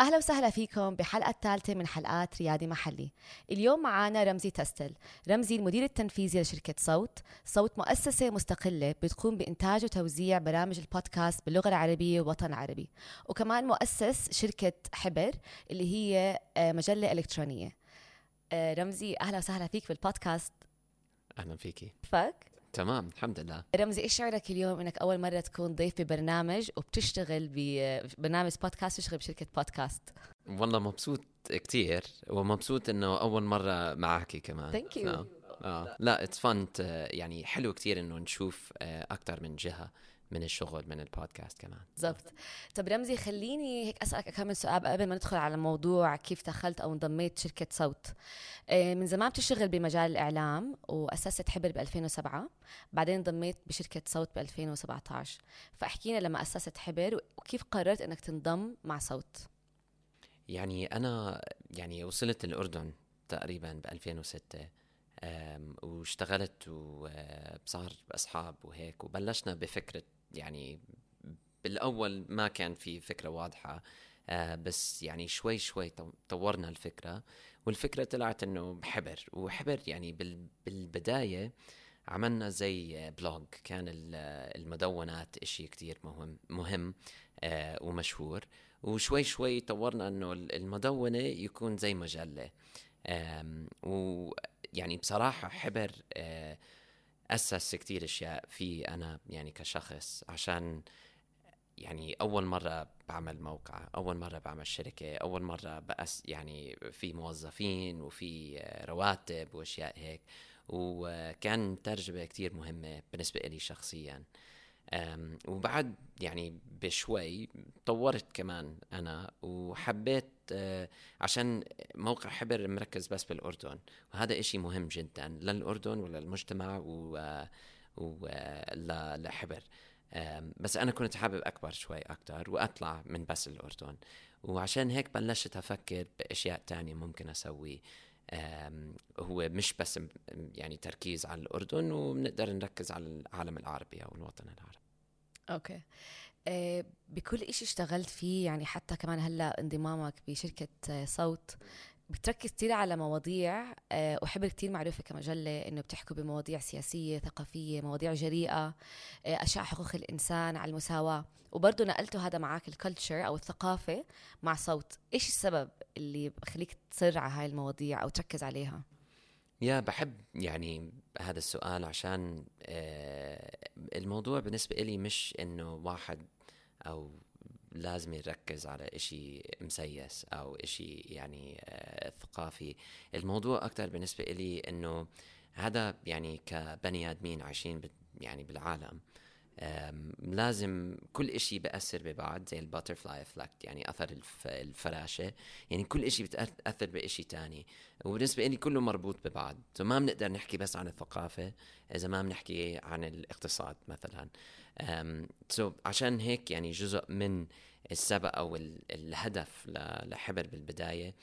أهلا وسهلا فيكم بحلقة الثالثة من حلقات ريادي محلي. اليوم معنا رمزي تستل رمزي المدير التنفيذي لشركة صوت. صوت مؤسسة مستقلة بتقوم بإنتاج وتوزيع برامج البودكاست باللغة العربية والوطن العربي وكمان مؤسس شركة حبر اللي هي آه، مجلة إلكترونية. آه، رمزي أهلا وسهلا فيك بالبودكاست. أهلا فيكي. فك. تمام الحمد لله رمزي إيش شعورك اليوم إنك أول مرة تكون ضيف ببرنامج وبتشتغل ببرنامج بودكاست تشتغل بشركة بودكاست والله مبسوط كتير ومبسوط إنه أول مرة معك كمان Thank you. آه. لا اتس فن يعني حلو كتير إنه نشوف آه أكثر من جهة من الشغل من البودكاست كمان. بالضبط. طب رمزي خليني هيك أسألك كم سؤال قبل ما ندخل على موضوع كيف دخلت أو انضميت شركة صوت. آه، من زمان بتشتغل بمجال الإعلام وأسست حبر ب 2007 بعدين انضميت بشركة صوت ب 2017 فاحكينا لما أسست حبر وكيف قررت إنك تنضم مع صوت؟ يعني أنا يعني وصلت الأردن تقريبا ب 2006 أم، واشتغلت وصار أصحاب وهيك وبلشنا بفكرة يعني بالأول ما كان في فكرة واضحة آه، بس يعني شوي شوي طو- طورنا الفكرة والفكرة طلعت إنه حبر وحبر يعني بال- بالبداية عملنا زي بلوج كان ال- المدونات إشي كتير مهم مهم آه، ومشهور وشوي شوي طورنا إنه المدونة يكون زي مجلة ويعني بصراحة حبر آه، أسس كتير أشياء في أنا يعني كشخص عشان يعني أول مرة بعمل موقع أول مرة بعمل شركة أول مرة بأس يعني في موظفين وفي رواتب وأشياء هيك. وكان تجربة كتير مهمة بالنسبة لي شخصيا. وبعد يعني بشوي طورت كمان أنا وحبيت آه، عشان موقع حبر مركز بس بالأردن وهذا إشي مهم جدا للأردن وللمجتمع ولحبر بس أنا كنت حابب أكبر شوي أكتر وأطلع من بس الأردن وعشان هيك بلشت أفكر بأشياء تانية ممكن أسوي. أم، هو مش بس يعني تركيز على الأردن وبنقدر نركز على العالم العربي أو الوطن العربي. أوكي. آه، بكل إشي اشتغلت فيه يعني حتى كمان هلأ انضمامك بشركة صوت بتركز كثير على مواضيع آه، وحبر كثير معروفة كمجلة إنه بتحكوا بمواضيع سياسية ثقافية مواضيع جريئة آه، أشياء حقوق الإنسان على المساواة. وبرضه نقلتوا هذا معك الكلتشر أو الثقافة مع صوت. إيش السبب اللي بخليك تصر على هاي المواضيع أو تركز عليها؟ يا بحب يعني هذا السؤال عشان آه، الموضوع بالنسبة إلي مش إنه واحد أو لازم يركز على إشي مسيس أو إشي يعني آه، ثقافي. الموضوع أكتر بالنسبة إلي إنه هذا يعني كبني آدمين عايشين يعني بالعالم لازم كل إشي بأثر ببعض زي ال butterfly effect يعني أثر الف- الفراشة. يعني كل إشي بتأثر بإشي تاني. وبالنسبة لي كله مربوط ببعض. فما بنقدر نحكي بس عن الثقافة إذا ما بنحكي عن الاقتصاد مثلا. so عشان هيك يعني جزء من السبق أو ال- الهدف لحبر بالبداية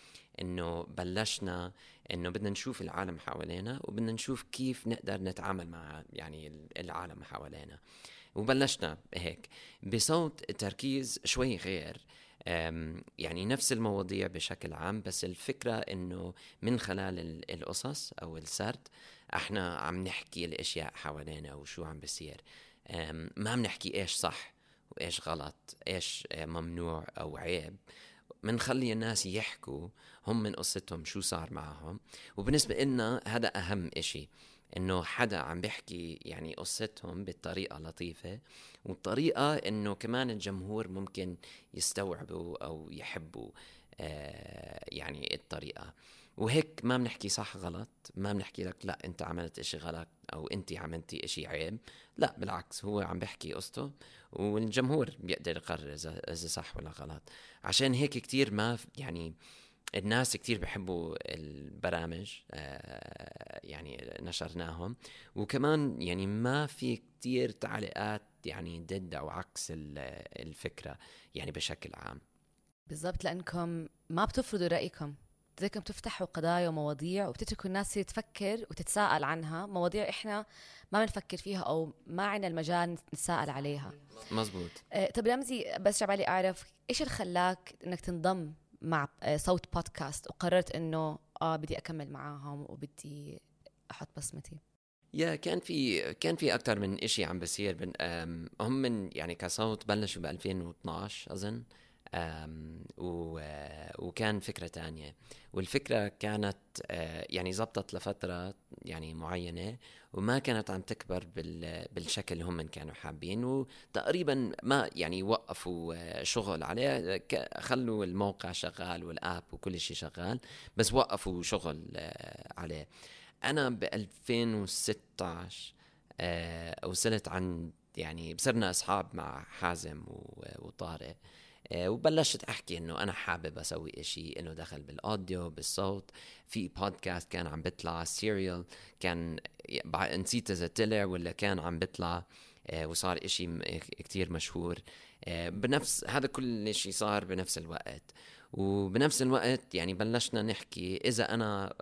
إنه بلشنا إنه بدنا نشوف العالم حوالينا وبدنا نشوف كيف نقدر نتعامل مع يعني ال- العالم حوالينا. وبلشنا هيك. بصوت تركيز شوي غير يعني نفس المواضيع بشكل عام بس الفكرة إنه من خلال ال- القصص أو السرد إحنا عم نحكي الأشياء حوالينا وشو عم بصير. ما عم نحكي إيش صح وإيش غلط إيش آه، ممنوع أو عيب. منخلي الناس يحكوا هم من قصتهم شو صار معهم. وبالنسبة لنا هذا أهم إشي إنه حدا عم بيحكي يعني قصتهم بطريقة لطيفة وطريقة إنه كمان الجمهور ممكن يستوعبوا أو يحبوا آه يعني الطريقة. وهيك ما بنحكي صح غلط ما بنحكي لك لا انت عملت إشي غلط أو انت عملتي إشي عيب. لا بالعكس هو عم بيحكي قصته والجمهور بيقدر يقرر إذا إذا صح ولا غلط. عشان هيك كتير ما يعني الناس كتير بحبوا البرامج آه، يعني نشرناهم. وكمان يعني ما في كتير تعليقات يعني ضد أو عكس ال- الفكرة يعني بشكل عام. بالضبط لأنكم ما بتفرضوا رأيكم. بدكم تفتحوا قضايا ومواضيع وبتتركوا الناس تفكر وتتساءل عنها مواضيع إحنا ما بنفكر فيها أو ما عنا المجال نتساءل عليها. مزبوط. آه، طب رمزي بس بالي أعرف إيش اللي خلاك إنك تنضم مع آه، صوت بودكاست وقررت إنه آه بدي أكمل معاهم وبدي أحط بصمتي؟ يا كان في كان في أكثر من إشي عم بصير هم من يعني كصوت بلشوا ب 2012 أظن. وكان فكرة تانية. والفكرة كانت آه، يعني زبطت لفترة يعني معينة وما كانت عم تكبر بال- بالشكل اللي هم كانوا حابين وتقريبا ما يعني وقفوا آه، شغل عليه. خلوا الموقع شغال والآب وكل شيء شغال بس وقفوا شغل آه، عليه. أنا ب 2016 آه، وصلت عن يعني صرنا أصحاب مع حازم وطارق. وبلشت أحكي إنه أنا حابب أسوي إشي إنه دخل بالأوديو بالصوت. في بودكاست كان عم بيطلع Serial كان نسيت إذا طلع ولا كان عم بيطلع آه، وصار إشي م- كتير مشهور. آه، بنفس هذا كل شيء صار بنفس الوقت. وبنفس الوقت يعني بلشنا نحكي إذا أنا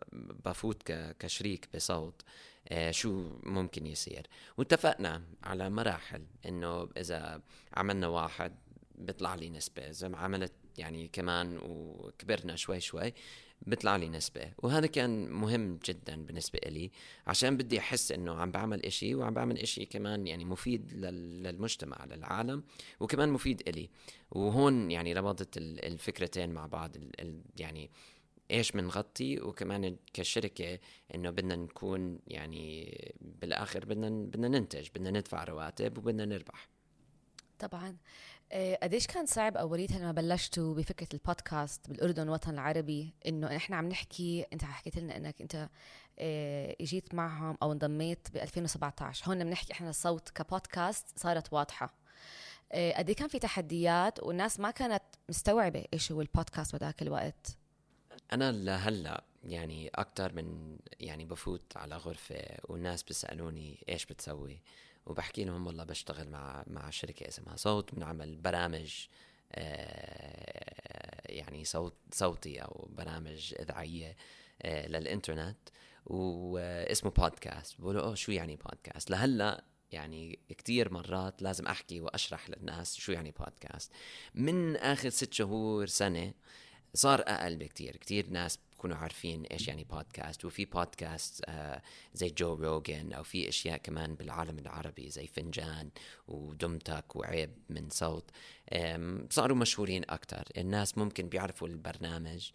بفوت كشريك بصوت آه، شو ممكن يصير؟ واتفقنا على مراحل إنه إذا عملنا واحد بيطلع لي نسبة. إذا عملت يعني كمان وكبرنا شوي شوي بيطلع لي نسبة. وهذا كان مهم جدا بالنسبة إلي عشان بدي أحس إنه عم بعمل إشي وعم بعمل إشي كمان يعني مفيد لل- للمجتمع للعالم وكمان مفيد إلي. وهون يعني ربطت ال- الفكرتين مع بعض يعني إيش بنغطي وكمان كشركة إنه بدنا نكون يعني بالآخر بدنا بدنا ننتج بدنا ندفع رواتب وبدنا نربح. طبعا. آه، قديش كان صعب اوليتها لما بلشتوا بفكرة البودكاست بالأردن الوطن العربي؟ إنه إحنا عم نحكي أنت حكيت لنا إنك أنت آه، إجيت معهم أو انضميت ب 2017 هون بنحكي إحنا الصوت كبودكاست صارت واضحة. آه، قد إيه كان في تحديات والناس ما كانت مستوعبة إيش هو البودكاست بذاك الوقت؟ أنا لهلأ يعني أكثر من يعني بفوت على غرفة والناس بيسألوني إيش بتسوي. وبحكي لهم والله بشتغل مع مع شركة اسمها صوت بنعمل برامج آه، يعني صوت صوتي أو برامج إذاعية آه، للإنترنت. واسمه بودكاست. بقولوا أوه شو يعني بودكاست؟ لهلأ يعني كتير مرات لازم أحكي وأشرح للناس شو يعني بودكاست. من آخر ست شهور سنة صار أقل بكتير. كتير ناس بكونوا عارفين إيش يعني بودكاست وفي بودكاست آه زي جو روجن أو في أشياء كمان بالعالم العربي زي فنجان ودمتك وعيب من صوت. صاروا مشهورين أكتر. الناس ممكن بيعرفوا البرنامج.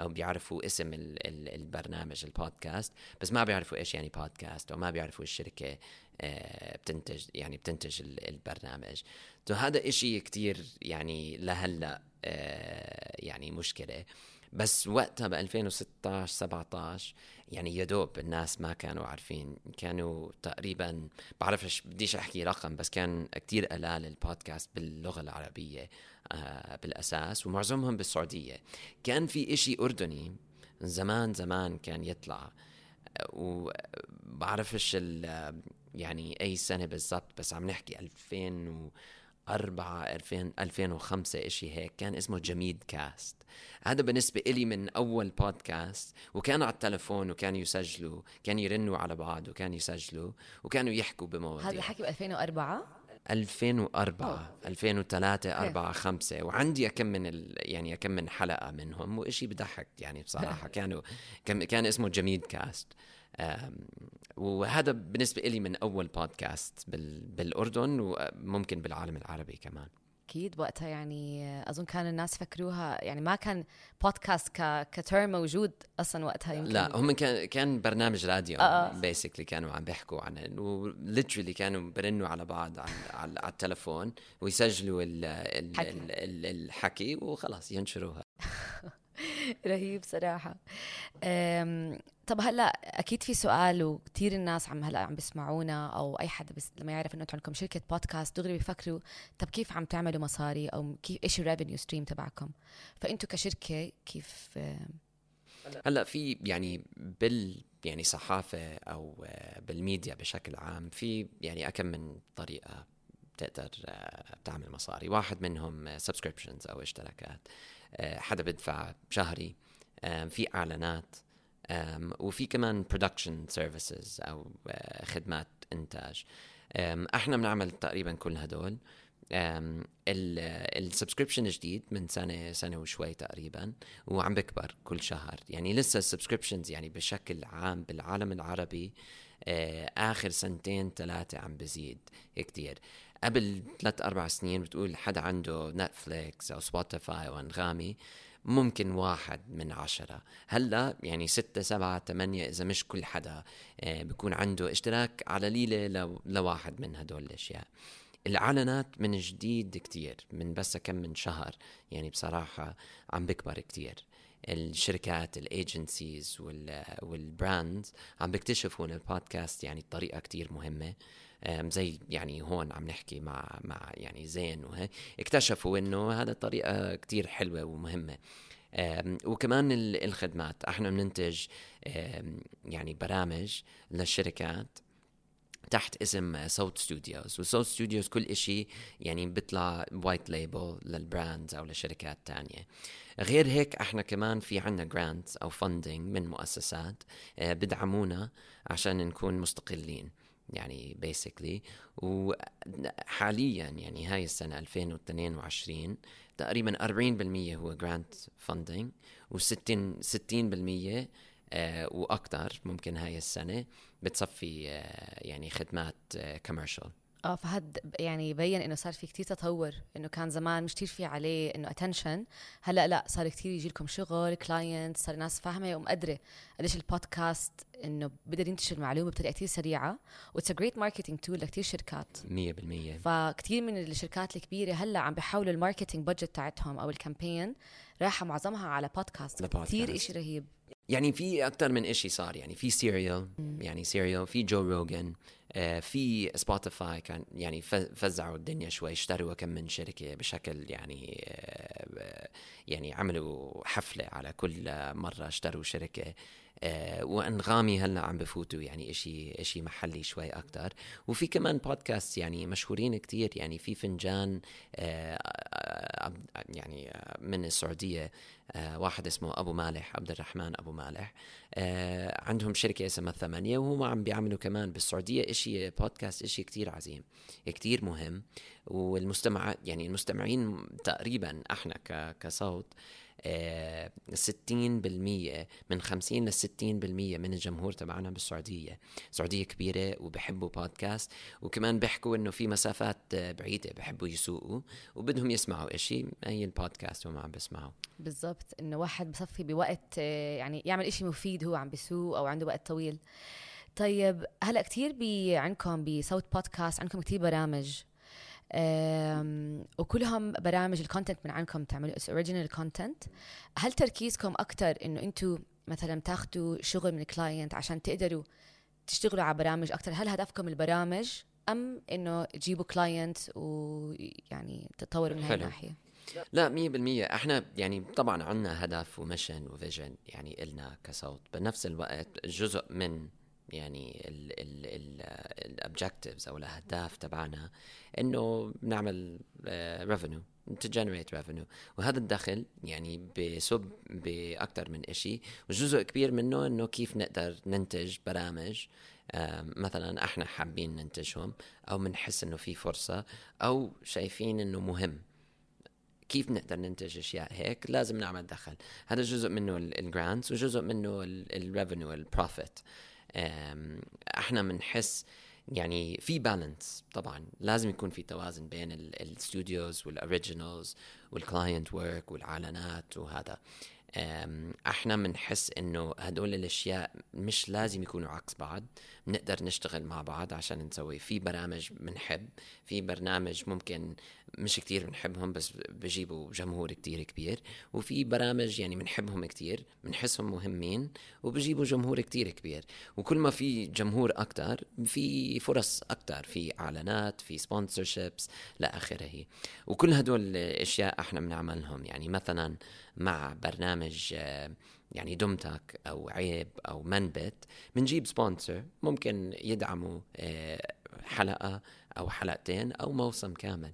أو بيعرفوا اسم ال ال البرنامج البودكاست بس ما بيعرفوا إيش يعني بودكاست أو ما بيعرفوا الشركة آه، بتنتج يعني بتنتج ال- البرنامج. تو هذا إشي كتير يعني لهلأ آه، يعني مشكلة. بس وقتها ب 2016 17 يعني يا دوب الناس ما كانوا عارفين. كانوا تقريبا بعرفش بديش أحكي رقم بس كان كتير قلال البودكاست باللغة العربية. آه بالأساس ومعظمهم بالسعودية. كان في إشي أردني زمان زمان كان يطلع. وبعرفش ال- يعني أي سنة بالضبط بس عم نحكي 2004 2000 2005 إشي هيك. كان اسمه جميد كاست. هذا بالنسبة إلي من أول بودكاست وكانوا على التلفون وكانوا يسجلوا كانوا يرنوا على بعض وكانوا يسجلوا وكانوا يحكوا بمواضيع. هذا الحكي ب 2004 2004 2003 أوكي. 4 5 وعندي كم من ال... يعني كم من حلقة منهم وإشي بضحك يعني بصراحة. كانوا كان كان اسمه جميدكاست. وهذا بالنسبة لي من أول بودكاست بال... بالأردن وممكن بالعالم العربي كمان. أكيد وقتها يعني أظن كان الناس فكروها يعني ما كان بودكاست ك ك term موجود أصلا وقتها يمكن لا هم كان كان برنامج راديو آه، آه. basically كانوا عم بيحكوا عن و literally كانوا برنوا على بعض على, على, التلفون ويسجلوا ال ال حكي. ال ال الحكي وخلاص ينشروها رهيب صراحة طب هلا أكيد في سؤال وكثير الناس عم هلا عم بيسمعونا أو أي حدا بس لما يعرف إنه أنتم عندكم شركة بودكاست دغري بيفكروا طب كيف عم تعملوا مصاري أو كيف إيش ال revenue stream تبعكم؟ فانتم كشركة كيف هلا في يعني بال يعني صحافة أو آه، بالميديا بشكل عام في يعني أكم من طريقة بتقدر آه، تعمل مصاري. واحد منهم subscriptions أو اشتراكات آه، حدا بدفع شهري في إعلانات وفي كمان production services أو آه، خدمات إنتاج. إحنا بنعمل تقريبا كل هدول. ال subscription جديد من سنة سنة وشوي تقريبا وعم بكبر كل شهر. يعني لسه ال subscriptions يعني بشكل عام بالعالم العربي آه، آخر سنتين ثلاثة عم بزيد كتير. قبل ثلاث أربع سنين بتقول حدا عنده نتفليكس أو سبوتيفاي أو أنغامي ممكن واحد من عشرة. هلأ يعني ستة سبعة ثمانية إذا مش كل حدا آه، بيكون عنده اشتراك على القليلة لواحد من هدول الأشياء. الإعلانات من جديد كتير من بس كم من شهر يعني بصراحة عم بكبر كتير. الشركات ال agencies وال brands عم بيكتشفوا إن البودكاست يعني طريقة كتير مهمة. زي يعني هون عم نحكي مع مع يعني زين وهيك اكتشفوا إنه هذا طريقه كتير حلوة ومهمة. وكمان الخدمات. إحنا بننتج يعني برامج للشركات تحت اسم صوت ستوديوز وصوت ستوديوز كل إشي يعني بيطلع white label لل brands أو لشركات تانية. غير هيك إحنا كمان في عنا grants أو funding من مؤسسات آه، بدعمونا عشان نكون مستقلين. يعني basically وحاليا يعني هاي السنة 2022 تقريبا 40% هو grant funding و60 60% آه وأكثر ممكن هاي السنة بتصفي آه يعني خدمات commercial آه آه فهذا يعني يبين إنه صار في كتير تطور إنه كان زمان مش كتير في عليه إنه attention هلأ لا صار كتير يجي لكم شغل client صار ناس فاهمة. ومقدره قديش البودكاست إنه بقدر ينتشر المعلومة بطريقة كتير سريعة. و it's great marketing tool لكثير شركات. 100% فكتير من الشركات الكبيرة هلأ عم بيحاولوا ال marketing budget تاعتهم أو ال campaign رايحه معظمها على بودكاست كثير شيء رهيب. يعني في أكثر من شيء صار. يعني في سيريال يعني سيريال في جو روجن في سبوتيفاي كان يعني فزعوا الدنيا شوي اشتروا كم من شركة بشكل يعني آه، يعني عملوا حفلة على كل مرة اشتروا شركة. آه، وانغامي هلأ عم بفوتوا يعني اشي إشي محلي شوي أكثر وفي كمان بودكاست يعني مشهورين كتير يعني في فنجان يعني من السعودية واحد اسمه أبو مالح عبد الرحمن أبو مالح. عندهم شركة اسمها ثمانية وهم عم بيعملوا كمان بالسعودية إشي بودكاست إشي كتير عظيم كتير مهم. والمستمعات يعني المستمعين تقريبا إحنا كصوت 60% من 50 ل 60% من الجمهور تبعنا بالسعودية، السعوديه كبيرة وبحبوا بودكاست وكمان بيحكوا إنه في مسافات بعيدة بحبوا يسوقوا وبدهم يسمعوا إشي هي البودكاست وما عم بيسمعوا بالضبط إنه واحد بصفي بوقت يعني يعمل إشي مفيد هو عم بيسوق أو عنده وقت طويل. طيب هلأ كثير عندكم بصوت بودكاست عندكم كثير برامج. وكلهم برامج ال content من عندكم تعملوا. original content هل تركيزكم أكثر إنه أنتم مثلا تاخذوا شغل من client عشان تقدروا تشتغلوا على برامج أكثر هل هدفكم البرامج أم إنه تجيبوا client ويعني تتطوروا من هاي الناحية؟ لا مية بالمية. إحنا يعني طبعا عنا هدف و mission و vision يعني إلنا كصوت. بنفس الوقت جزء من يعني ال objectives أو الأهداف تبعنا إنه نعمل revenue ت generate revenue وهذا الدخل يعني بصب باكثر من شيء وجزء كبير منه إنه كيف نقدر ننتج برامج مثلا إحنا حابين ننتجهم أو بنحس إنه في فرصة أو شايفين إنه مهم. كيف نقدر ننتج أشياء هيك؟ لازم نعمل دخل. هذا جزء منه ال grants وجزء منه ال revenue ال profit إحنا بنحس يعني في balance طبعا. لازم يكون في توازن بين ال studios وال originals وال client work والاعلانات وهذا. إحنا بنحس انه هدول الاشياء مش لازم يكونوا عكس بعض. بنقدر نشتغل مع بعض عشان نسوي. في برامج بنحب في برنامج ممكن مش كتير بنحبهم بس بجيبوا جمهور كتير كبير. وفي برامج يعني بنحبهم كتير بنحسهم مهمين وبجيبوا جمهور كتير كبير. وكل ما في جمهور أكتر في فرص أكتر في إعلانات في سبونسرشيبس لآخره وكل هدول الأشياء إحنا بنعملهم. يعني مثلا مع برنامج يعني دم تك أو عيب أو منبت بنجيب sponsor ممكن يدعموا آه، حلقة أو حلقتين أو موسم كامل.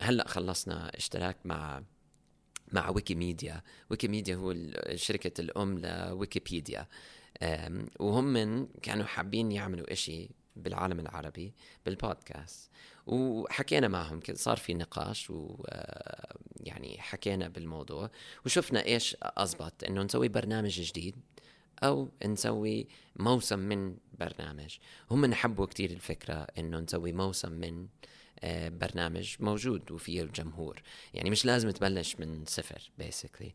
هلأ خلصنا اشتراك مع مع ويكيميديا. ويكيميديا هو شركة الأم لويكيبيديا. وهم كانوا حابين يعملوا إشي بالعالم العربي بالبودكاست. وحكينا معهم صار في نقاش و يعني حكينا بالموضوع. وشفنا إيش أزبط إنه نسوي برنامج جديد أو نسوي موسم من برنامج. هم حبوا كتير الفكرة إنه نسوي موسم من برنامج موجود وفيه الجمهور. يعني مش لازم تبلش من صفر basically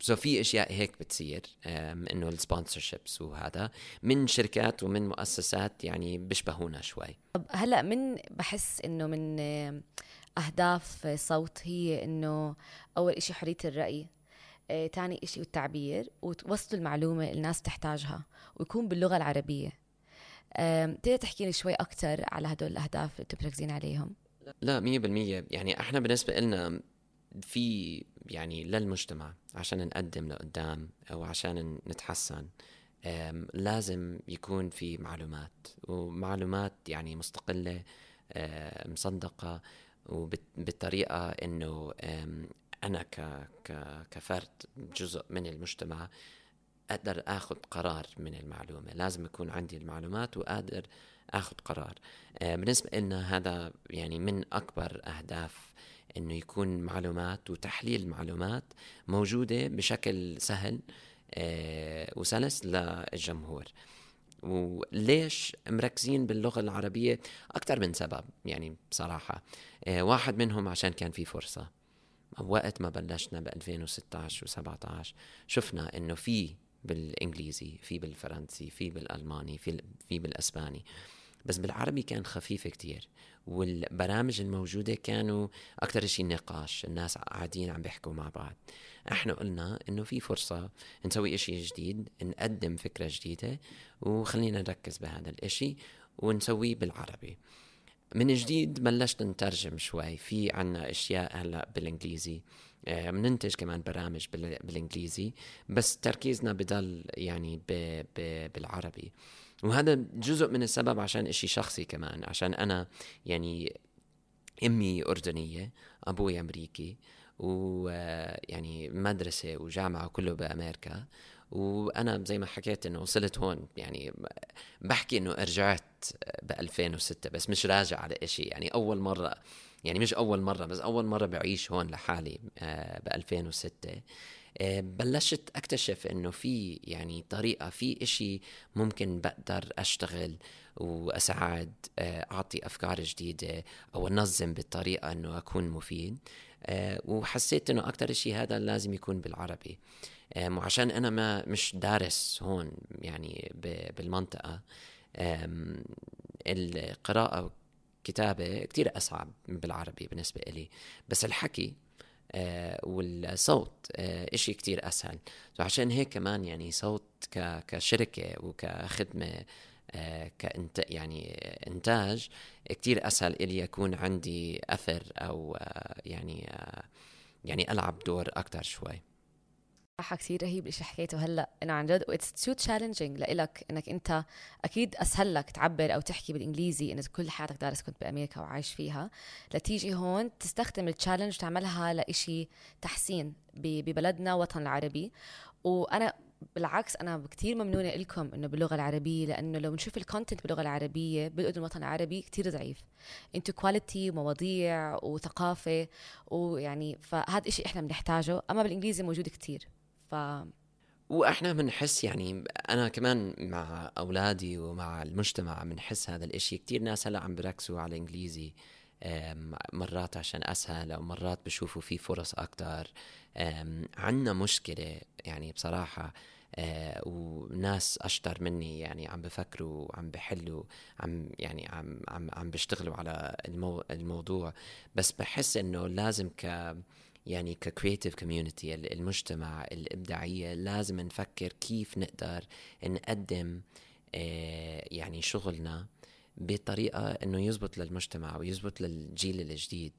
so في أشياء هيك بتصير إنه ال sponsorships وهذا من شركات ومن مؤسسات يعني بيشبهونا شوي. طب هلأ من بحس إنه من أهداف صوت هي إنه أول إشي حرية الرأي آه، تاني إشي التعبير وتوصلوا المعلومة الناس تحتاجها ويكون باللغة العربية. تقدر تحكي لي شوي أكثر على هدول الأهداف اللي تركزين عليهم؟ لا مية بالمية. يعني إحنا بالنسبة لنا في يعني للمجتمع عشان نقدم لقدام أو عشان نتحسن لازم يكون في معلومات ومعلومات يعني مستقلة مصدقة وبالطريقة ك ك كفرد جزء من المجتمع أقدر آخذ قرار من المعلومة. لازم يكون عندي المعلومات وقادر آخذ قرار. آه، بالنسبة لنا هذا يعني من أكبر أهداف إنه يكون معلومات وتحليل معلومات موجودة بشكل سهل آه، وسلس للجمهور. وليش مركزين باللغة العربية؟ أكثر من سبب يعني بصراحة. آه، واحد منهم عشان كان في فرصة. وقت ما بلشنا ب 2016 و17 شفنا إنه في بالإنجليزي في بالفرنسي في بالألماني في في بالأسباني. بس بالعربي كان خفيف كتير والبرامج الموجودة كانوا أكثر شيء نقاش الناس قاعدين عم بيحكوا مع بعض. إحنا قلنا إنه في فرصة نسوي إشي جديد نقدم فكرة جديدة وخلينا نركز بهذا الإشي ونسويه بالعربي. من جديد بلشت نترجم شوي في عنا أشياء هلأ بالإنجليزي. آه، كمان برامج بالإنجليزي بس تركيزنا بضل يعني ب ب بالعربي. وهذا جزء من السبب عشان إشي شخصي كمان عشان أنا يعني أمي أردنية أبوي أمريكي ويعني مدرسة وجامعة وكله بأمريكا. وأنا زي ما حكيت إنه وصلت هون يعني بحكي إنه رجعت ب 2006 بس مش راجع على شيء يعني أول مرة يعني مش أول مرة بس أول مرة بعيش هون لحالي آه، ب 2006 آه، بلشت أكتشف إنه في يعني طريقة في إشي ممكن بقدر أشتغل وأساعد آه، أعطي أفكار جديدة أو أنظم بالطريقة إنه أكون مفيد. وحسيت إنه أكثر شيء هذا لازم يكون بالعربي. وعشان أنا ما مش دارس هون يعني بالمنطقة. القراءة والكتابه كتير أصعب بالعربي بالنسبة إلي. بس الحكي آه والصوت آه إشي كتير أسهل. فعشان هيك كمان يعني صوت ك كشركة وكخدمة آه كإنت يعني إنتاج كتير أسهل إلي يكون عندي أثر أو آه يعني آه يعني ألعب دور أكتر شوي. صراحة كثير رهيب الشيء حكيته. هلأ إنه عن جد it's too challenging لإلك إنك أنت أكيد أسهل لك تعبر أو تحكي بالإنجليزي انك كل حياتك دارس كنت بأمريكا وعايش فيها. لتيجي هون تستخدم ال challenge تعملها لإشي تحسين ببلدنا وطن العربي. وأنا بالعكس أنا كثير ممنونة لكم إنه باللغة العربية لأنه لو نشوف ال content باللغة العربية بالأردن الوطن العربي كثير ضعيف. انتو quality ومواضيع وثقافة ويعني فهذا إشي إحنا بنحتاجه. أما بالإنجليزي موجود كثير ف وإحنا بنحس يعني أنا كمان مع أولادي ومع المجتمع بنحس هذا الإشي. كتير ناس هلأ عم بركزوا على الانجليزي مرات عشان أسهل أو مرات بشوفوا في فرص أكتر. عندنا مشكلة يعني بصراحة آه وناس أشطر مني يعني عم بفكروا وعم بحلوا عم يعني عم عم عم بيشتغلوا على المو الموضوع. بس بحس إنه لازم ك يعني ك creative community المجتمع الإبداعية لازم نفكر كيف نقدر نقدم آه، يعني شغلنا بطريقة إنه يزبط للمجتمع ويزبط للجيل الجديد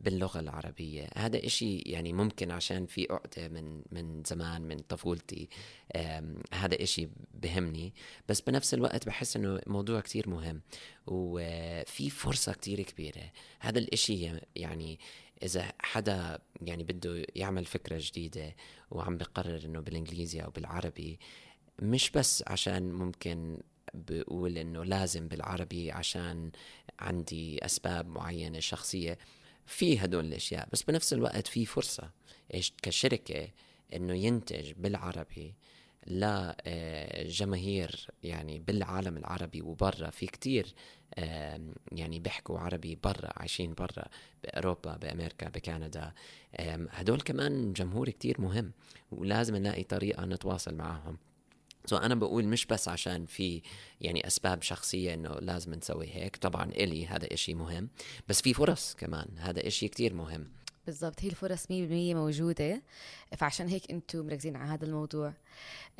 باللغة العربية. هذا إشي يعني ممكن عشان في عقدة من من زمان من طفولتي هذا إشي بهمني. بس بنفس الوقت بحس إنه موضوع كتير مهم وفي فرصة كتير كبيرة. هذا الإشي يعني إذا حدا يعني بده يعمل فكرة جديدة وعم بقرر إنه بالإنجليزي أو بالعربي مش بس عشان ممكن بقول إنه لازم بالعربي عشان عندي أسباب معينة شخصية في هدول الأشياء بس بنفس الوقت في فرصة إيش كشركة إنه ينتج بالعربي لجماهير يعني بالعالم العربي وبرا في كتير يعني بيحكوا عربي برا عايشين برا بأوروبا بأمريكا بكندا هدول كمان جمهور كتير مهم ولازم نلاقي طريقة نتواصل معهم. so أنا بقول مش بس عشان في يعني أسباب شخصية إنه لازم نسوي هيك طبعا إلي هذا إشي مهم بس في فرص كمان هذا إشي كتير مهم. بالضبط هي الفرص 100% موجودة. فعشان هيك أنتم مركزين على هذا الموضوع.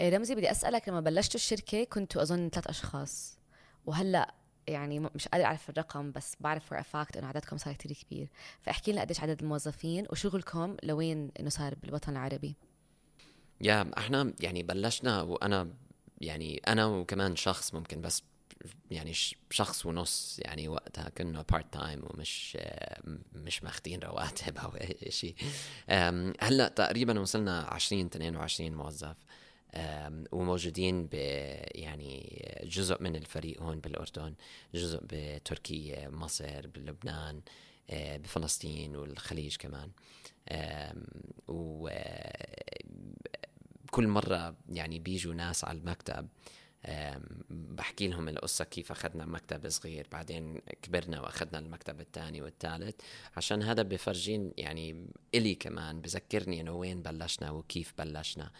آه، رمزي بدي أسألك لما بلشتوا الشركة كنتوا أظن ثلاث أشخاص. وهلأ يعني مش قادر أعرف الرقم بس بعرف for fact إنه عددكم صار كتير كبير. فاحكي لنا قديش عدد الموظفين وشغلكم لوين إنه صار بالوطن العربي. يا إحنا يعني بلشنا وأنا يعني أنا وكمان شخص ممكن بس يعني شخص ونص يعني وقتها كنا part time ومش مش ماخذين رواتب أو شيء. هلأ تقريبا وصلنا 20 22 موظف. وموجودين ب يعني جزء من الفريق هون بالأردن جزء بتركيا مصر بلبنان آه، بفلسطين والخليج كمان. وكل مرة يعني بيجوا ناس على المكتب بحكي لهم القصة كيف أخذنا مكتب صغير بعدين كبرنا وأخذنا المكتب الثاني والثالث عشان هذا بفرجين يعني إلي كمان بذكرني إنه وين بلشنا وكيف بلشنا.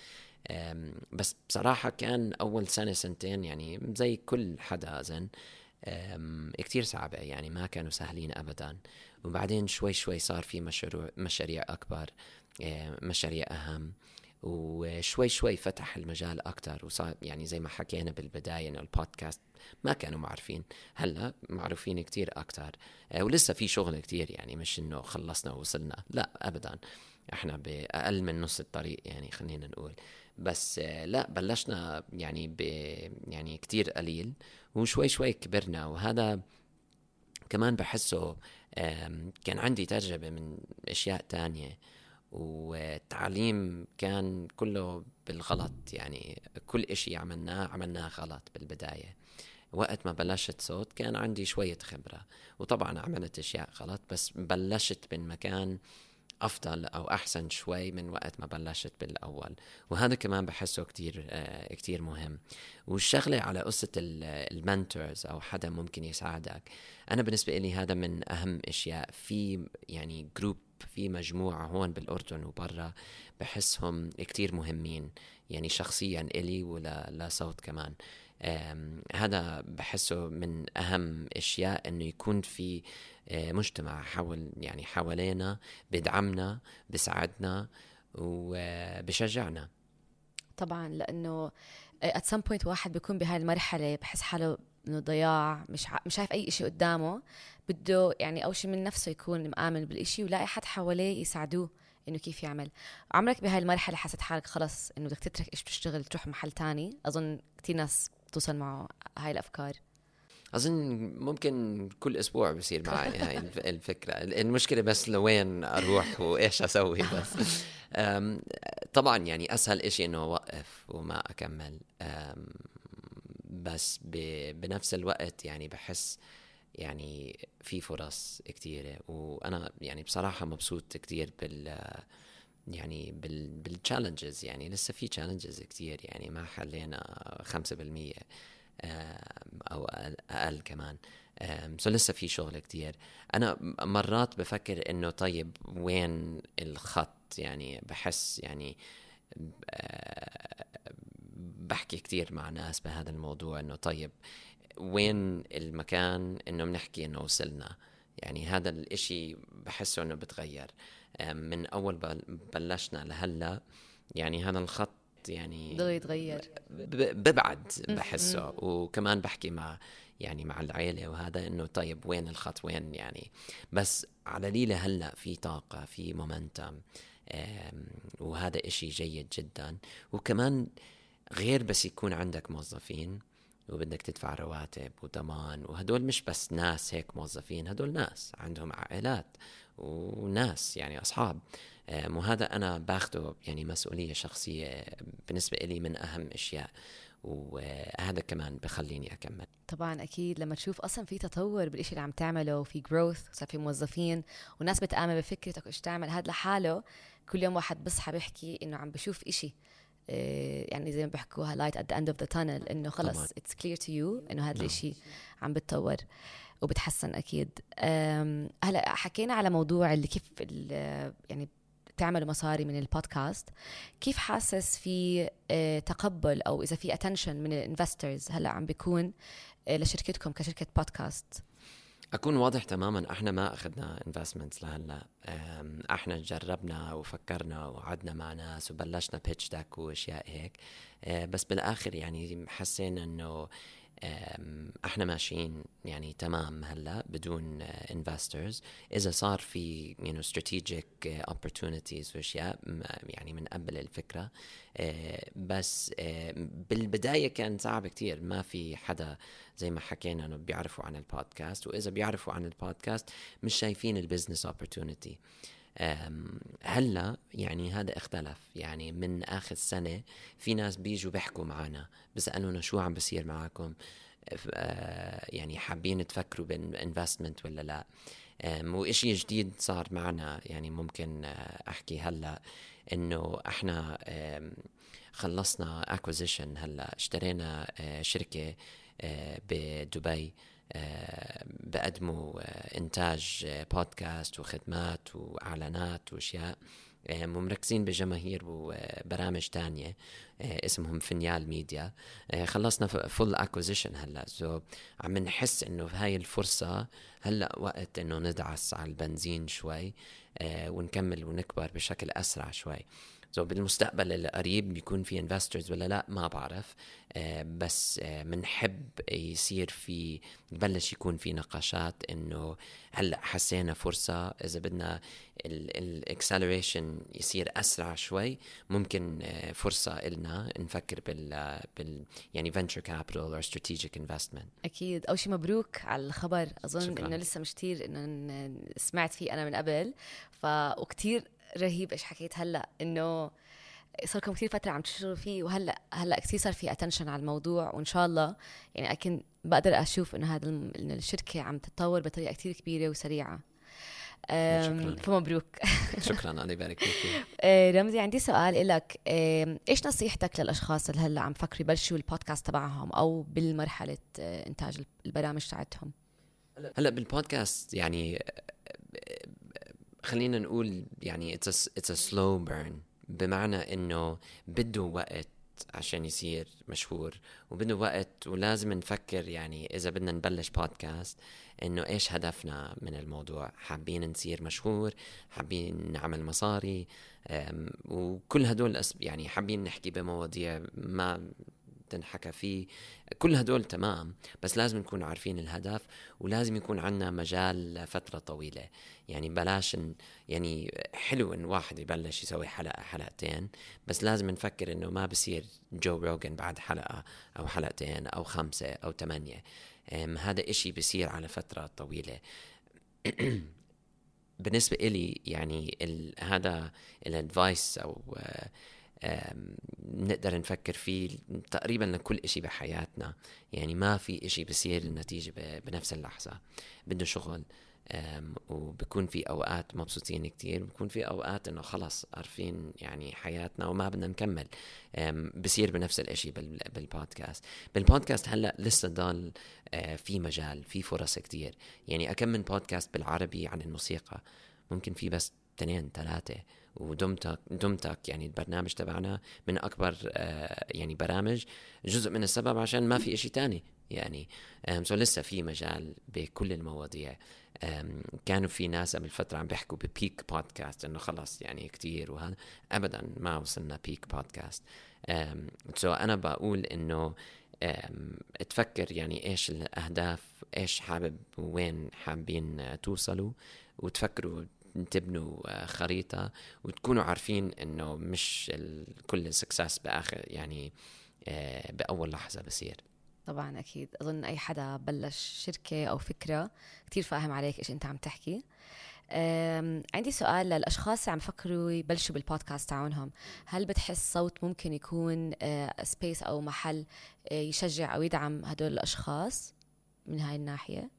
بس بصراحة كان أول سنة سنتين يعني زي كل حدا أظن كتير صعبة يعني ما كانوا سهلين أبدا. وبعدين شوي شوي صار في مشروع مشاريع أكبر مشاريع أهم. وشوي شوي فتح المجال أكتر. وصار يعني زي ما حكينا بالبداية إنه البودكاست ما كانوا معروفين هلأ معروفين كتير أكتر. آه، ولسه في شغل كتير يعني مش إنه خلصنا ووصلنا. لا أبدا. إحنا بأقل من نص الطريق يعني خلينا نقول. بس آه، لا بلشنا يعني ب يعني كتير قليل وشوي شوي كبرنا. وهذا كمان بحسه كان عندي تجربة من أشياء تانية. والتعليم كان كله بالغلط يعني كل إشي عملناه عملناه غلط بالبداية. وقت ما بلشت صوت كان عندي شوية خبرة. وطبعا عملت أشياء غلط بس بلشت من مكان أفضل أو أحسن شوي من وقت ما بلشت بالأول. وهذا كمان بحسه كتير آه كتير مهم. والشغلة على قصة ال mentors أو حدا ممكن يساعدك أنا بالنسبة لي هذا من أهم أشياء. في يعني group في مجموعة هون بالأردن وبرا بحسهم كتير مهمين يعني شخصيا إلي ولا صوت كمان. هذا بحسه من أهم أشياء إنه يكون في آه، مجتمع حول يعني حوالينا بدعمنا بساعدنا وبشجعنا طبعا لأنه at some point واحد بيكون بهاي المرحلة بحس حاله إنه ضياع مش ع... مش شايف أي شيء قدامه. بده يعني أول شيء من نفسه يكون مآمن بالإشي ولاقي حد حواليه يساعدوه إنه كيف يعمل. عمرك بهاي المرحلة حسيت حالك خلص إنه بدك تترك إيش بتشتغل تروح محل تاني؟ أظن كثير ناس توصل معه هاي الأفكار. أظن ممكن كل أسبوع بصير معي هاي الفكرة. المشكلة بس لوين أروح وإيش أسوي بس. طبعا يعني أسهل إشي إنه أوقف وما أكمل. بس بنفس الوقت يعني بحس يعني في فرص كثيرة وأنا يعني بصراحة مبسوط كثير بال يعني بال بالتشالنجز يعني لسه في تشالنجز كثير يعني ما حلينا خمسة بالمية أو أقل كمان. سو لسه في شغل كتير. أنا مرات بفكر إنه طيب وين الخط؟ يعني بحس يعني آه، بحكي كتير مع ناس بهذا الموضوع إنه طيب وين المكان إنه بنحكي إنه وصلنا؟ يعني هذا الإشي بحسه إنه بتغير. من أول بلشنا لهلأ يعني هذا الخط يعني ضل يتغير. ببعد بحسه. وكمان بحكي مع يعني مع العيلة وهذا إنه طيب وين الخط وين يعني. بس على ليلة هلأ في طاقة في مومنتم وهذا إشي جيد جدا. وكمان غير بس يكون عندك موظفين وبدك تدفع رواتب وضمان وهدول مش بس ناس هيك موظفين هدول ناس عندهم عائلات وناس يعني أصحاب. وهذا أنا باخده يعني مسؤولية شخصية بالنسبة لي من أهم أشياء وهذا كمان بخليني أكمل. طبعا أكيد لما تشوف أصلا في تطور بالشيء اللي عم تعمله وفي growth صار في موظفين وناس بتآمن بفكرتك إيش تعمل هذا لحاله كل يوم واحد بصحى بيحكي إنه عم بشوف إشي. آه، يعني زي ما بيحكوها light at the end of the tunnel إنه خلص it's clear to you إنه هذا نعم. الشيء عم بتطور وبتحسن أكيد. هلا حكينا على موضوع اللي كيف ال- يعني تعملوا مصاري من البودكاست. كيف حاسس في آه، تقبل أو إذا في attention من ال investors هلا عم بيكون آه، لشركتكم كشركة بودكاست أكون واضح تماما إحنا ما أخذنا investments لهلأ. إحنا جربنا وفكرنا وقعدنا مع ناس وبلشنا pitch deck وأشياء هيك. أه، بس بالآخر يعني حسينا إنه إحنا ماشيين يعني تمام هلا بدون investors إذا صار في know strategic uh, opportunities وأشياء يعني بنقبل الفكرة أه، بس أه، بالبداية كان صعب كتير. ما في حدا زي ما حكينا إنه بيعرفوا عن البودكاست. وإذا بيعرفوا عن البودكاست مش شايفين ال business opportunity هلا يعني هذا اختلف. يعني من آخر سنة في ناس بيجوا بيحكوا معنا بيسالونا شو عم بصير معكم يعني حابين تفكروا بال investment ولا لا. وإشي جديد صار معنا يعني ممكن أحكي هلا إنه إحنا خلصنا acquisition هلا اشترينا شركة بدبي. بقدموا آه، إنتاج آه، بودكاست وخدمات وإعلانات وأشياء. آه، ومركزين بجماهير وبرامج تانية آه، اسمهم فينيال ميديا. آه، خلصنا full acquisition هلا. so عم نحس إنه هاي الفرصة هلا وقت إنه ندعس على البنزين شوي آه، ونكمل ونكبر بشكل أسرع شوي. so بالمستقبل القريب بيكون في investors ولا لا؟ ما بعرف. آه، بس بنحب يصير في يبلش يكون في نقاشات إنه هلأ حسينا فرصة. إذا بدنا ال acceleration يصير أسرع شوي ممكن آه، فرصة إلنا نفكر بال, بال يعني venture capital أو strategic investment أكيد. أول شيء مبروك على الخبر. أظن شكراً. إنه لسه مش كثير إنه سمعت فيه أنا من قبل. ف وكثير رهيب إيش حكيت. هلأ إنه صار لكم كثير فترة عم تشتغلوا فيه وهلأ هلأ كثير صار في attention على الموضوع وإن شاء الله يعني اكن بقدر أشوف إنه هذا إنه الشركة عم تتطور بطريقة كثير كبيرة وسريعة. شكراً. فمبروك. شكرا الله يبارك فيك. آه، رمزي عندي سؤال لك إيش نصيحتك للأشخاص اللي هلأ عم فكروا يبلشوا البودكاست تبعهم أو بالمرحلة آه، إنتاج البرامج تاعتهم؟ هلأ بالبودكاست يعني خلينا نقول يعني it's a, it's a slow burn. بمعنى إنه بده وقت عشان يصير مشهور وبده وقت ولازم نفكر يعني إذا بدنا نبلش بودكاست إنه إيش هدفنا من الموضوع؟ حابين نصير مشهور؟ حابين نعمل مصاري؟ وكل هدول يعني حابين نحكي بمواضيع ما تنحكى فيه. كل هدول تمام بس لازم نكون عارفين الهدف ولازم يكون عندنا مجال لفترة طويلة. يعني بلاش ن- يعني حلو إن واحد يبلش يسوي حلقة حلقتين بس لازم نفكر إنه ما بصير جو روجن بعد حلقة أو حلقتين أو خمسة أو ثمانية هذا إشي بصير على فترة طويلة. بالنسبة إلي يعني هذا الادفايس أو نقدر نفكر فيه تقريبا لكل إشي بحياتنا. يعني ما في إشي بصير النتيجة بنفس اللحظة بده شغل. وبكون في أوقات مبسوطين كتير بكون في أوقات إنه خلص عارفين يعني حياتنا وما بدنا نكمل. بصير بنفس الإشي بال- بالبودكاست. بالبودكاست هلأ لسه ضل في مجال في فرص كتير. يعني أكم من بودكاست بالعربي عن الموسيقى؟ ممكن في بس اثنين ثلاثة. ودمتك دمتك يعني البرنامج تبعنا من أكبر آه، يعني برامج جزء من السبب عشان ما في إشي تاني. يعني so لسه في مجال بكل المواضيع. كانوا في ناس قبل فترة عم بيحكوا ب peak podcast إنه خلص يعني كتير وهذا. ابدا ما وصلنا peak podcast so أنا بقول إنه تفكر يعني إيش الأهداف إيش حابب وين حابين توصلوا وتفكروا تبنوا آه، خريطة وتكونوا عارفين إنه مش كل ال success باخر يعني آه، بأول لحظة بصير. طبعا أكيد. أظن أي حدا بلش شركة أو فكرة كتير فاهم عليك إيش أنت عم تحكي. عندي سؤال للأشخاص اللي عم يفكروا يبلشوا بالبودكاست تاعونهم. هل بتحس صوت ممكن يكون space أو محل آه، يشجع أو يدعم هدول الأشخاص من هاي الناحية؟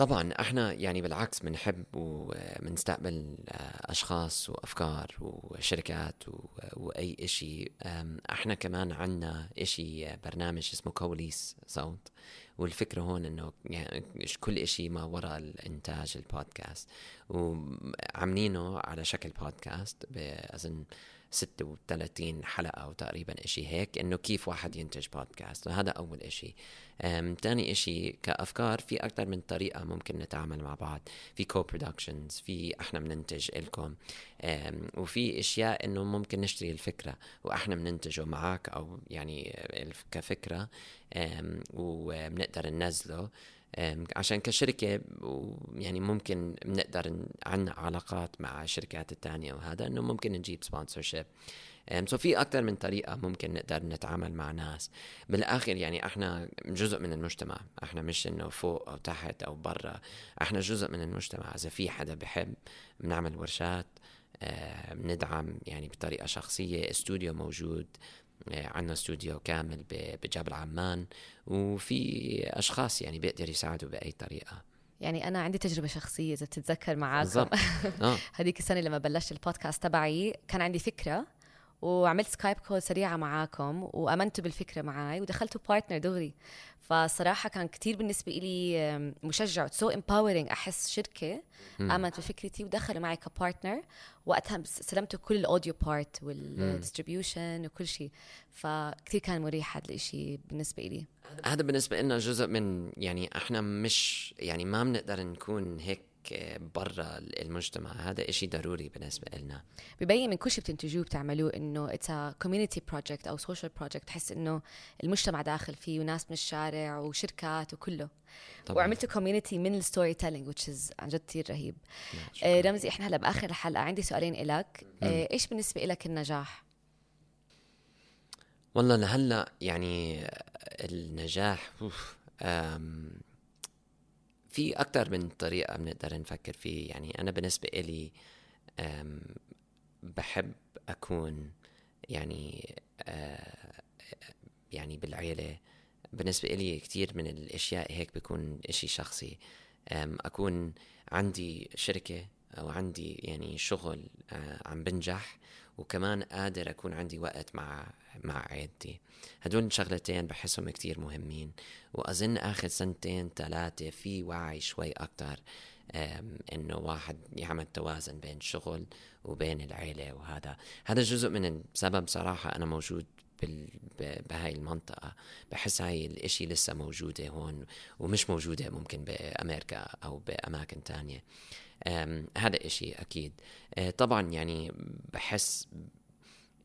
طبعا إحنا يعني بالعكس بنحب وبنستقبل أشخاص وأفكار وشركات وأي إشي. إحنا كمان عنا إشي برنامج اسمه كوليس صوت. والفكرة هون إنه يعني كل إشي ما وراء الإنتاج البودكاست. وعاملينه على شكل بودكاست بأظن 36 حلقة أو تقريبا إشي هيك إنه كيف واحد ينتج بودكاست وهذا أول إشي. تاني إشي كأفكار في أكثر من طريقة ممكن نتعامل مع بعض. في co-productions في إحنا بننتج إلكم. وفي أشياء إنه ممكن نشتري الفكرة وإحنا بننتجه معك أو يعني كفكرة. وبنقدر ننزله. عشان كشركة يعني ممكن بنقدر عنا علاقات مع الشركات التانية وهذا إنه ممكن نجيب sponsorship so في أكثر من طريقة ممكن نقدر نتعامل مع ناس. بالآخر يعني إحنا جزء من المجتمع. إحنا مش إنه فوق أو تحت أو برا. إحنا جزء من المجتمع. إذا في حدا بحب بنعمل ورشات. بندعم يعني بطريقة شخصية. استوديو موجود. عندنا استوديو كامل بجبل عمان وفي أشخاص يعني بيقدر يساعدوا بأي طريقة. يعني أنا عندي تجربة شخصية إذا بتتذكر معاكم. آه. هذيك السنة لما بلشت البودكاست تبعي كان عندي فكرة وعملت Skype call سريعة معاكم وامنتوا بالفكرة معي ودخلتوا partner دغري. فصراحة كان كتير بالنسبة لي مشجع. so empowering أحس شركة. آمنت بفكرتي ودخلوا معي ك partner وقتها استلمتوا كل ال audio part وال distribution وكل شيء فكتير كان مريح هذا الشيء بالنسبة لي هذا بالنسبة لنا جزء من يعني إحنا مش يعني ما بنقدر نكون هيك برا المجتمع. هذا إشي ضروري بالنسبة لنا ببين من كل شيء بتنتجوه بتعملوه إنه it's community project أو social project تحس إنه المجتمع داخل فيه وناس من الشارع وشركات وكله. طبعا. وعملتوا community من ال storytelling which is عن جد كثير رهيب. آه. رمزي إحنا هلا بآخر الحلقة عندي سؤالين إلك. آه إيش بالنسبة لك النجاح؟ والله لهلأ يعني النجاح أوف في أكثر من طريقة بنقدر نفكر فيه. يعني أنا بالنسبة إلي بحب أكون يعني آه، يعني بالعيلة. بالنسبة إلي كتير من الأشياء هيك بيكون إشي شخصي. أكون عندي شركة أو عندي يعني شغل آه، عم بنجح وكمان قادر أكون عندي وقت مع مع عيلتي. هدول الشغلتين بحسهم كتير مهمين. وأظن آخر سنتين ثلاثة في وعي شوي أكتر إنه واحد يعمل توازن بين الشغل وبين العيلة وهذا. هذا جزء من السبب صراحة أنا موجود بال... بهاي المنطقة. بحس هاي الإشي لسه موجودة هون ومش موجودة ممكن بأمريكا أو بأماكن تانية. هذا إشي أكيد. أه، طبعا يعني بحس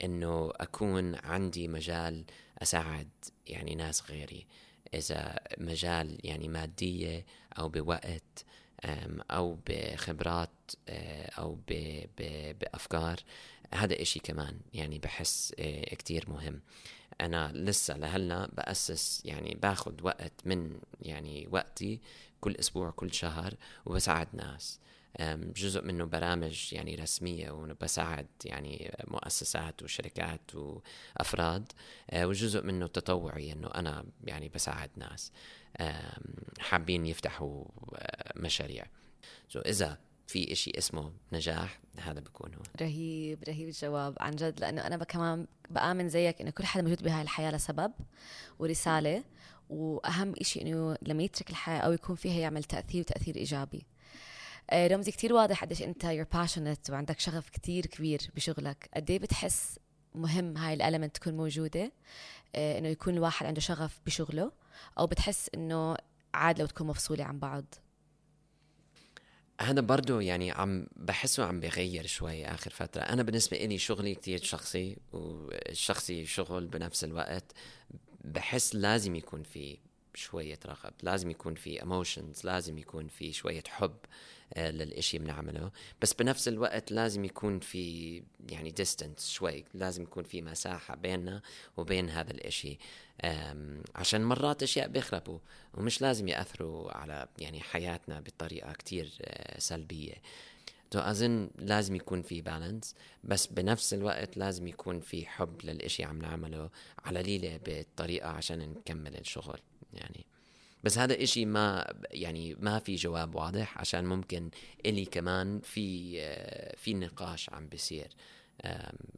إنه أكون عندي مجال أساعد يعني ناس غيري. إذا مجال يعني مادية أو بوقت أم، أو بخبرات أه، أو ب- ب- بأفكار هذا إشي كمان يعني بحس أه، كتير مهم. أنا لسه لهلا بأسس يعني باخذ وقت من يعني وقتي كل أسبوع كل شهر وبساعد ناس. جزء منه برامج يعني رسمية وبساعد يعني مؤسسات وشركات وأفراد أه، وجزء منه تطوعي أنه أنا يعني بساعد ناس حابين يفتحوا أه، مشاريع. سو إذا في إشي اسمه نجاح هذا بيكون هو. رهيب رهيب الجواب عن جد لأنه أنا كمان بآمن زيك إنه كل حدا موجود بهاي الحياة لسبب ورسالة وأهم إشي إنه لما يترك الحياة أو يكون فيها يعمل تأثير وتاثير إيجابي. آه، رمزي كتير واضح قديش انت you're passionate وعندك شغف كتير كبير بشغلك. قد إيه بتحس مهم هاي الالمنت تكون موجودة؟ آه، إنه يكون الواحد عنده شغف بشغله؟ أو بتحس إنه عاد لو تكون مفصولة عن بعض؟ هذا برضو يعني عم بحسه عم بغير شوي آخر فترة. أنا بالنسبة إلي شغلي كتير شخصي والشخصي شغل بنفس الوقت. بحس لازم يكون في شوية رغب. لازم يكون في emotions لازم يكون في شوية حب آه، للإشي بنعمله. بس بنفس الوقت لازم يكون في يعني distance شوي. لازم يكون في مساحة بيننا وبين هذا الإشي. عشان مرات أشياء بيخربوا ومش لازم يأثروا على يعني حياتنا بطريقة كتير آه، سلبية. تو اظن لازم يكون في بالانس بس بنفس الوقت لازم يكون في حب للإشي عم نعمله على ليلة بالطريقة عشان نكمل الشغل. يعني. بس هذا إشي ما يعني ما في جواب واضح عشان ممكن إلي كمان في آه، في نقاش عم بيصير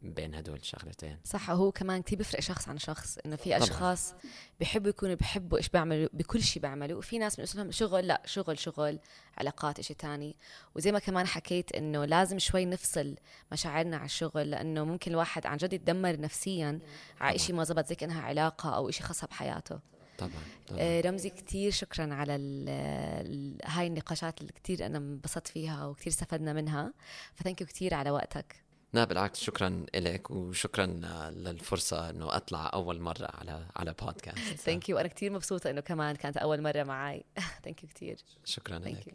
بين هدول الشغلتين. صح هو كمان كتير بيفرق شخص عن شخص إنه في. أشخاص بيحبوا يكونوا بيحبوا إيش بيعملوا بكل شيء بيعملوا وفي ناس لهم شغل لا شغل شغل علاقات إشي تاني. وزي ما كمان حكيت إنه لازم شوي نفصل مشاعرنا على الشغل لأنه ممكن الواحد عن جد يتدمر نفسيا على إشي ما زبط زي كأنها علاقة أو إشي خاصه بحياته. طبعا طبعا. آه، رمزي كتير شكرا على ال ال هاي النقاشات اللي كتير أنا انبسطت فيها وكتير استفدنا منها. ف thank كتير على وقتك. لا بالعكس شكرا لك وشكرا للفرصة إنه أطلع أول مرة على على podcast thank you أنا كتير مبسوطة إنه كمان كانت أول مرة معي thank you كتير. شكرا لك you